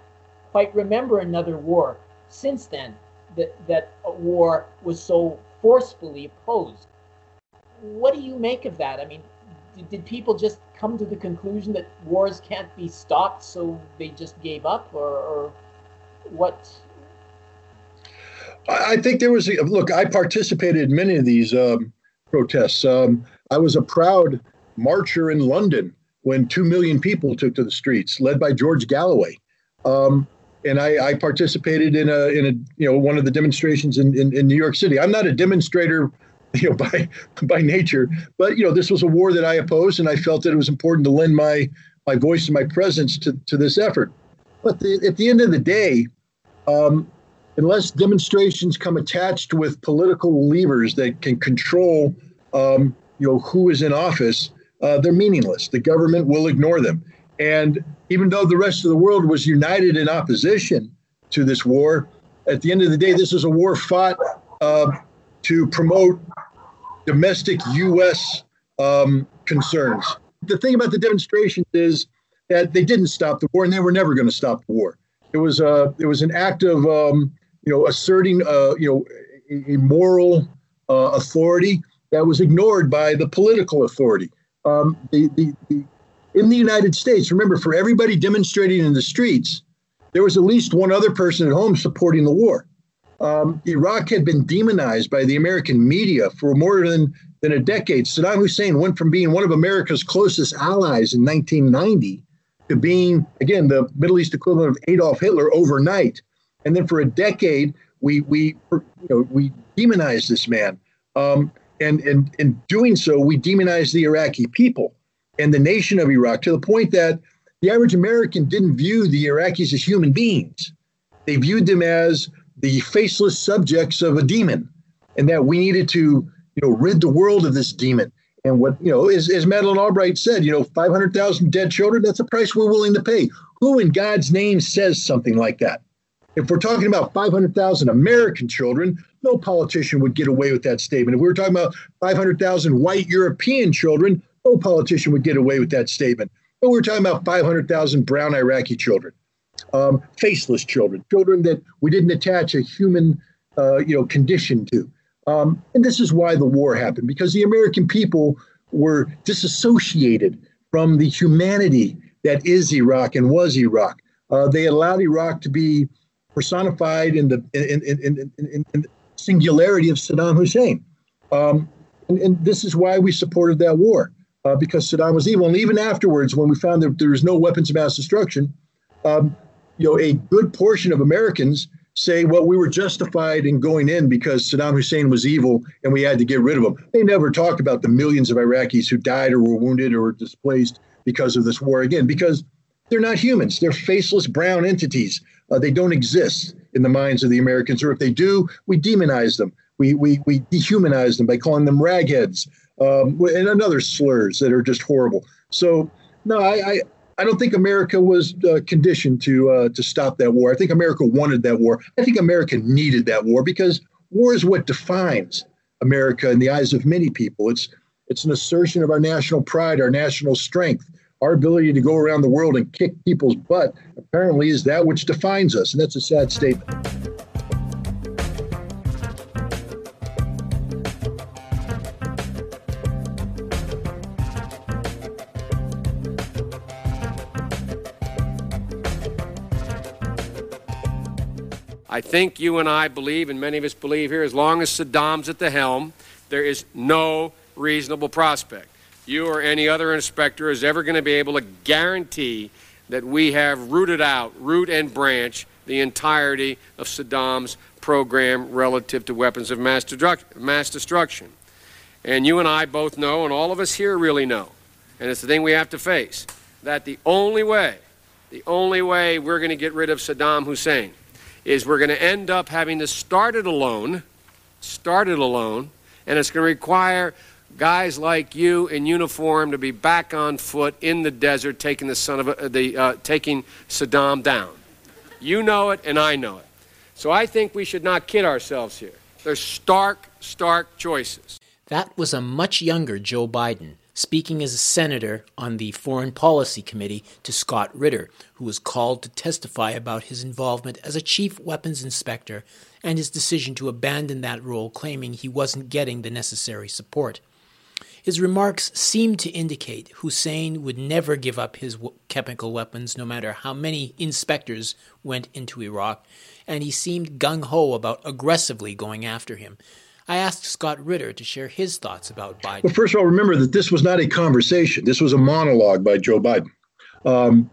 quite remember another war since then that that war was so forcefully opposed. What do you make of that? I mean, did, did people just come to the conclusion that wars can't be stopped, so they just gave up, or, or what? I think there was a look. I participated in many of these um, protests. Um, I was a proud marcher in London when two million people took to the streets, led by George Galloway. Um, and I, I, participated in a in a you know one of the demonstrations in, in, in, New York City. I'm not a demonstrator, you know, by by nature, but you know this was a war that I opposed, and I felt that it was important to lend my my voice and my presence to to this effort. But the, at the end of the day, um, unless demonstrations come attached with political levers that can control, um, you know, who is in office, uh, they're meaningless. The government will ignore them. And even though the rest of the world was united in opposition to this war, at the end of the day, this is a war fought uh, to promote domestic U.S. Um, concerns. The thing about the demonstrations is that they didn't stop the war, and they were never going to stop the war. It was a uh, it was an act of um, you know asserting uh, you know a, moral uh, authority that was ignored by the political authority. Um, the, the, the in the United States, remember, for everybody demonstrating in the streets, there was at least one other person at home supporting the war. Um, Iraq had been demonized by the American media for more than, than a decade. Saddam Hussein went from being one of America's closest allies in 1990 to being, again, the Middle East equivalent of Adolf Hitler overnight. And then for a decade, we we you know, we demonized this man, um, and and in doing so, we demonized the Iraqi people and the nation of Iraq to the point that the average American didn't view the Iraqis as human beings. They viewed them as the faceless subjects of a demon, and that we needed to you know rid the world of this demon. And what you know, as, as Madeleine Albright said, you know, 500,000 dead children—that's a price we're willing to pay. Who in God's name says something like that? If we're talking about 500,000 American children, no politician would get away with that statement. If we were talking about 500,000 white European children, no politician would get away with that statement. But we're talking about 500,000 brown Iraqi children, um, faceless children, children that we didn't attach a human, uh, you know, condition to. Um, and this is why the war happened, because the American people were disassociated from the humanity that is Iraq and was Iraq. Uh, they allowed Iraq to be personified in the in, in, in, in, in singularity of Saddam Hussein. Um, and, and, this is why we supported that war, uh, because Saddam was evil. And even afterwards, when we found that there was no weapons of mass destruction, um, you know, a good portion of Americans say, well, we were justified in going in because Saddam Hussein was evil and we had to get rid of him. They never talked about the millions of Iraqis who died or were wounded or displaced because of this war again, because they're not humans. They're faceless brown entities uh, they don't exist in the minds of the Americans, or if they do, we demonize them. We, we, we dehumanize them by calling them ragheads um, and other slurs that are just horrible. So, no, I, I, I don't think America was uh, conditioned to uh, to stop that war. I think America wanted that war. I think America needed that war because war is what defines America in the eyes of many people. It's it's an assertion of our national pride, our national strength our ability to go around the world and kick people's butt apparently is that which defines us. And that's a sad statement. I think you and I believe, and many of us believe here, as long as Saddam's at the helm, there is no reasonable prospect you or any other inspector is ever going to be able to guarantee that we have rooted out, root and branch, the entirety of Saddam's program relative to weapons of mass, mass destruction. And you and I both know, and all of us here really know, and it's the thing we have to face, that the only way, the only way we're going to get rid of Saddam Hussein is we're going to end up having to start it alone, start it alone, and it's going to require guys like you in uniform to be back on foot in the desert taking the son of a, the uh, taking Saddam down. You know it and I know it. So I think we should not kid ourselves here. There's stark, stark choices. That was a much younger Joe Biden speaking as a senator on the Foreign Policy Committee to Scott Ritter, who was called to testify about his involvement as a chief weapons inspector and his decision to abandon that role, claiming he wasn't getting the necessary support. His remarks seemed to indicate Hussein would never give up his w- chemical weapons no matter how many inspectors went into Iraq, and he seemed gung ho about aggressively going after him. I asked Scott Ritter to share his thoughts about Biden. Well, first of all, remember that this was not a conversation, this was a monologue by Joe Biden. Um,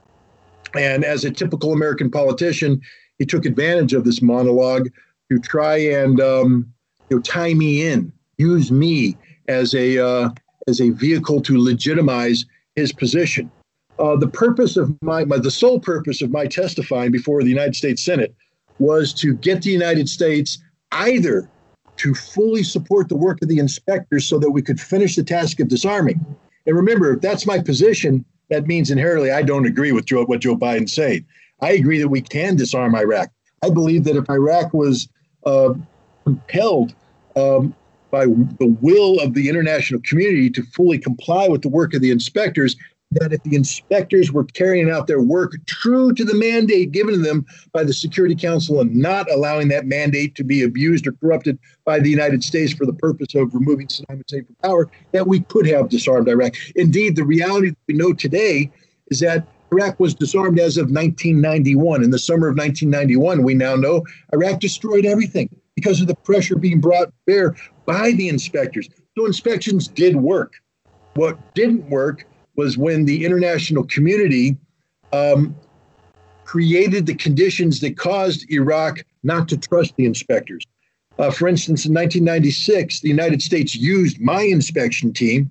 and as a typical American politician, he took advantage of this monologue to try and um, you know, tie me in, use me as a uh, as a vehicle to legitimize his position. Uh, the purpose of my, my the sole purpose of my testifying before the United States Senate was to get the United States either to fully support the work of the inspectors so that we could finish the task of disarming. And remember, if that's my position, that means inherently I don't agree with Joe, what Joe Biden said. I agree that we can disarm Iraq. I believe that if Iraq was uh, compelled um, by the will of the international community to fully comply with the work of the inspectors that if the inspectors were carrying out their work true to the mandate given to them by the Security Council and not allowing that mandate to be abused or corrupted by the United States for the purpose of removing Saddam Hussein from power, that we could have disarmed Iraq. Indeed, the reality that we know today is that Iraq was disarmed as of 1991. In the summer of 1991, we now know Iraq destroyed everything because of the pressure being brought bare by the inspectors. So inspections did work. What didn't work was when the international community um, created the conditions that caused Iraq not to trust the inspectors. Uh, for instance, in 1996, the United States used my inspection team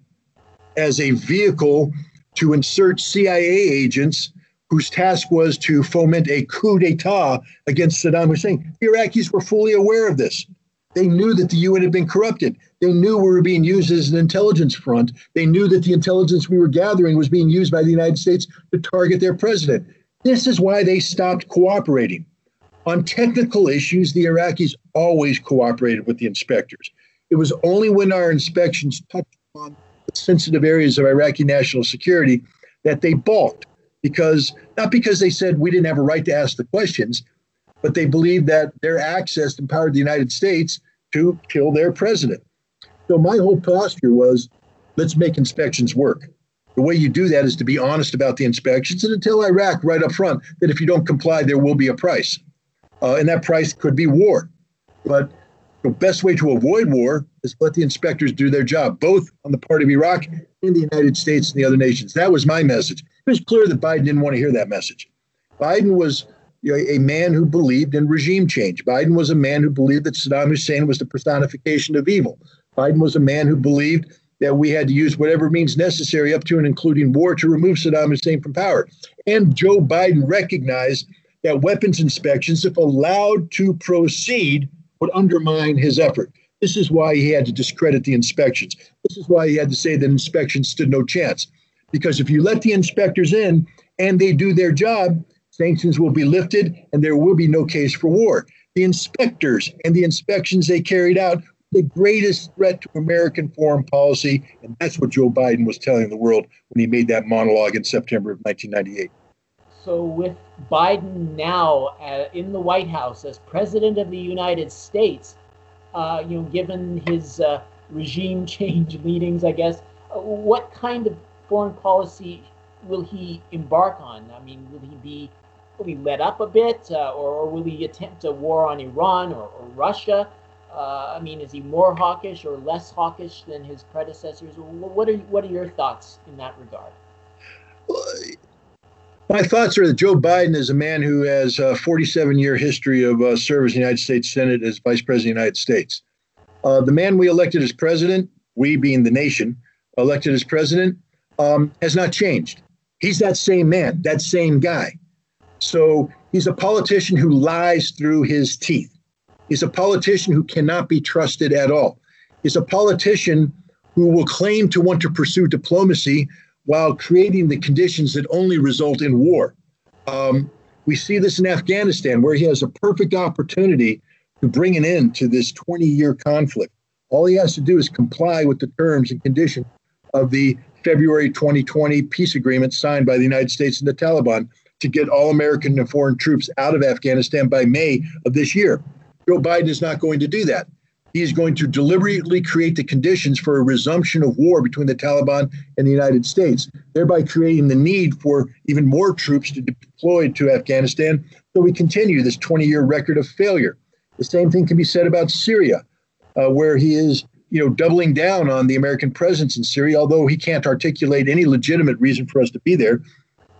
as a vehicle to insert CIA agents whose task was to foment a coup d'etat against Saddam Hussein. The Iraqis were fully aware of this. They knew that the UN had been corrupted. They knew we were being used as an intelligence front. They knew that the intelligence we were gathering was being used by the United States to target their president. This is why they stopped cooperating. On technical issues, the Iraqis always cooperated with the inspectors. It was only when our inspections touched on sensitive areas of Iraqi national security that they balked because not because they said we didn't have a right to ask the questions, but they believed that their access empowered the United States to kill their president. So my whole posture was let's make inspections work. The way you do that is to be honest about the inspections and to tell Iraq right up front that if you don't comply, there will be a price uh, and that price could be war. But the best way to avoid war is let the inspectors do their job, both on the part of Iraq and the United States and the other nations. That was my message. It was clear that Biden didn't want to hear that message. Biden was you know, a man who believed in regime change. Biden was a man who believed that Saddam Hussein was the personification of evil. Biden was a man who believed that we had to use whatever means necessary, up to and including war, to remove Saddam Hussein from power. And Joe Biden recognized that weapons inspections, if allowed to proceed, would undermine his effort. This is why he had to discredit the inspections. This is why he had to say that inspections stood no chance. Because if you let the inspectors in and they do their job, sanctions will be lifted and there will be no case for war. The inspectors and the inspections they carried out the greatest threat to American foreign policy, and that's what Joe Biden was telling the world when he made that monologue in September of 1998. So, with Biden now uh, in the White House as President of the United States, uh, you know, given his uh, regime change leadings, I guess, uh, what kind of foreign policy will he embark on? I mean, will he be will he let up a bit, uh, or, or, will he attempt a war on Iran or, or Russia? Uh, I mean, is he more hawkish or less hawkish than his predecessors? What are what are your thoughts in that regard? My thoughts are that Joe Biden is a man who has a 47 year history of uh, service in the United States Senate as Vice President of the United States. Uh, the man we elected as president, we being the nation, elected as president, um, has not changed. He's that same man, that same guy. So he's a politician who lies through his teeth. He's a politician who cannot be trusted at all. He's a politician who will claim to want to pursue diplomacy while creating the conditions that only result in war. Um, we see this in Afghanistan, where he has a perfect opportunity to bring an end to this 20 year conflict. All he has to do is comply with the terms and conditions of the February 2020 peace agreement signed by the United States and the Taliban to get all American and foreign troops out of Afghanistan by May of this year. Joe Biden is not going to do that. He is going to deliberately create the conditions for a resumption of war between the Taliban and the United States, thereby creating the need for even more troops to be deployed to Afghanistan. So we continue this 20 year record of failure. The same thing can be said about Syria, uh, where he is you know, doubling down on the American presence in Syria, although he can't articulate any legitimate reason for us to be there.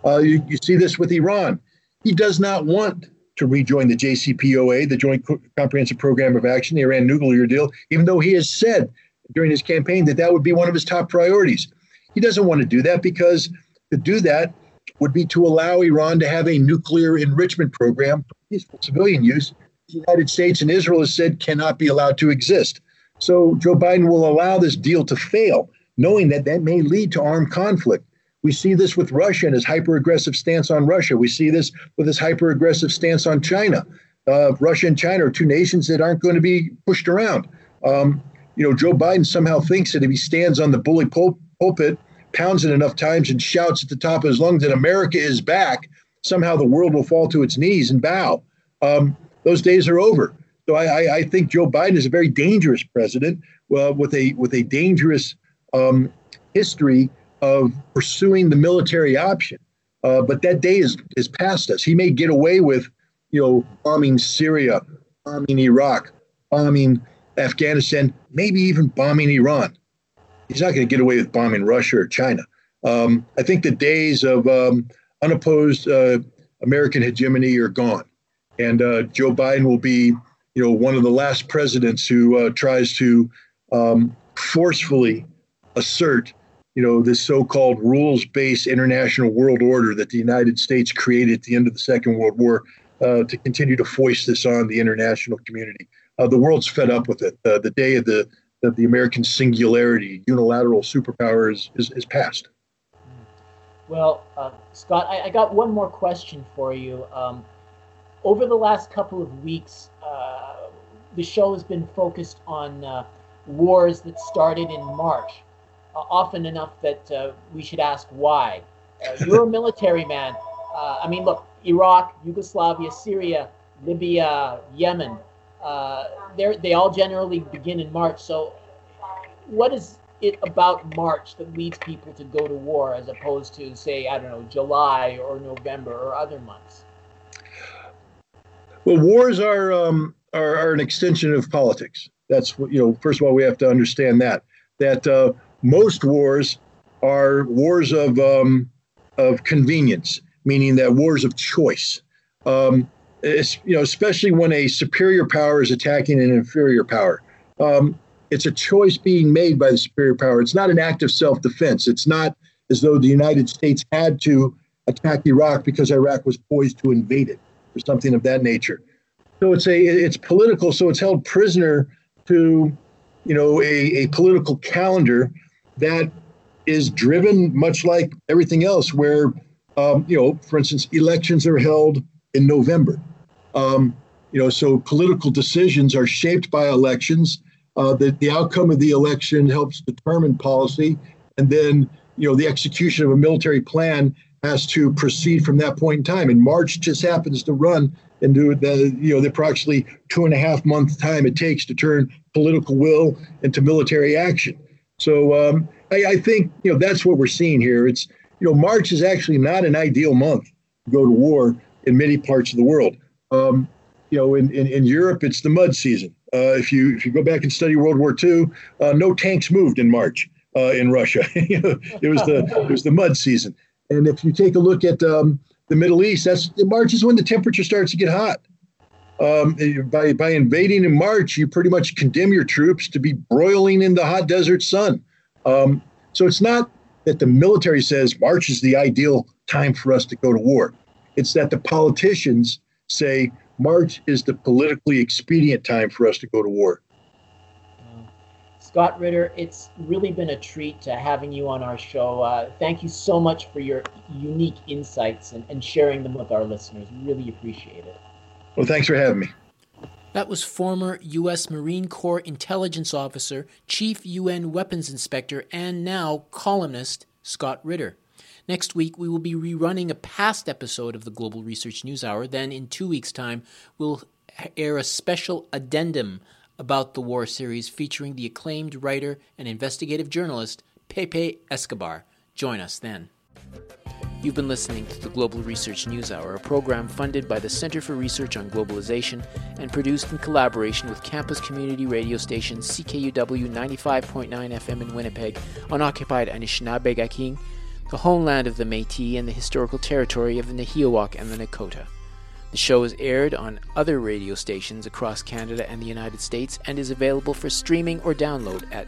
Uh, you, you see this with Iran. He does not want to rejoin the JCPOA, the Joint Comprehensive Program of Action, the Iran nuclear deal, even though he has said during his campaign that that would be one of his top priorities. He doesn't want to do that because to do that would be to allow Iran to have a nuclear enrichment program for peaceful civilian use. The United States and Israel has said cannot be allowed to exist. So Joe Biden will allow this deal to fail, knowing that that may lead to armed conflict. We see this with Russia and his hyper aggressive stance on Russia. We see this with his hyper aggressive stance on China. Uh, Russia and China are two nations that aren't going to be pushed around. Um, you know, Joe Biden somehow thinks that if he stands on the bully pul- pulpit, pounds it enough times, and shouts at the top of his lungs that America is back, somehow the world will fall to its knees and bow. Um, those days are over. So I, I, think Joe Biden is a very dangerous president uh, with a with a dangerous um, history of pursuing the military option. Uh, but that day is is past us. He may get away with, you know, bombing Syria, bombing Iraq, bombing Afghanistan, maybe even bombing Iran. He's not going to get away with bombing Russia or China. Um, I think the days of um, unopposed uh, American hegemony are gone, and uh, Joe Biden will be, you know, one of the last presidents who uh, tries to um, forcefully assert, you know, this so-called rules-based international world order that the United States created at the end of the Second World War uh, to continue to foist this on the international community. Uh, the world's fed up with it. Uh, the day of the the American singularity, unilateral superpower is, is, is past. Well, uh, Scott, I, I, got one more question for you. Um, over the last couple of weeks, uh, the show has been focused on uh, wars that started in March, often enough that uh, we should ask why. Uh, you're a military man. I mean, look, Iraq, Yugoslavia, Syria, Libya, Yemen, they all generally begin in March. So, what is it about March that leads people to go to war as opposed to, say, I don't know, July or November or other months? Well, wars are, um, are, are an extension of politics. That's what, you know, first of all, we have to understand that, that uh, most wars are wars of, um, of convenience, meaning that wars of choice. Um, you know, especially when a superior power is attacking an inferior power. Um, it's a choice being made by the superior power. It's not an act of self defense. It's not as though the United States had to attack Iraq because Iraq was poised to invade it or something of that nature. So it's a it's political. So it's held prisoner to, you know, a, a political calendar that is driven much like everything else, where, um, you know, for instance, elections are held in November. Um, you know, so political decisions are shaped by elections uh, the, the outcome of the election helps determine policy. And then, you know, the execution of a military plan has to proceed from that point in time. And March just happens to run into the, you know, the approximately two and a half month time it takes to turn political will into military action. So um, I, I think, you know, that's what we're seeing here. It's, you know, March is actually not an ideal month to go to war in many parts of the world. Um, you know, in, in, in Europe, it's the mud season. Uh, if you if you go back and study World War II, uh, no tanks moved in March uh, in Russia. it was the it was the mud season. And if you take a look at um, the Middle East, that's March is when the temperature starts to get hot. Um, by by invading in March, you pretty much condemn your troops to be broiling in the hot desert sun. Um, so it's not that the military says March is the ideal time for us to go to war. It's that the politicians say March is the politically expedient time for us to go to war. Scott Ritter, it's really been a treat to having you on our show. Uh, thank you so much for your unique insights and, and sharing them with our listeners. Really appreciate it. Well, thanks for having me. That was former U.S. Marine Corps intelligence officer, chief UN weapons inspector, and now columnist Scott Ritter. Next week, we will be rerunning a past episode of the Global Research News Hour. Then, in two weeks' time, we'll air a special addendum about the war series featuring the acclaimed writer and investigative journalist Pepe Escobar. Join us then. You've been listening to the Global Research News Hour, a program funded by the Center for Research on Globalization and produced in collaboration with campus community radio station CKUW 95.9 FM in Winnipeg on occupied Anishinaabe Gaking, the homeland of the Metis and the historical territory of the Nehiyawak and the Nakota. The show is aired on other radio stations across Canada and the United States and is available for streaming or download at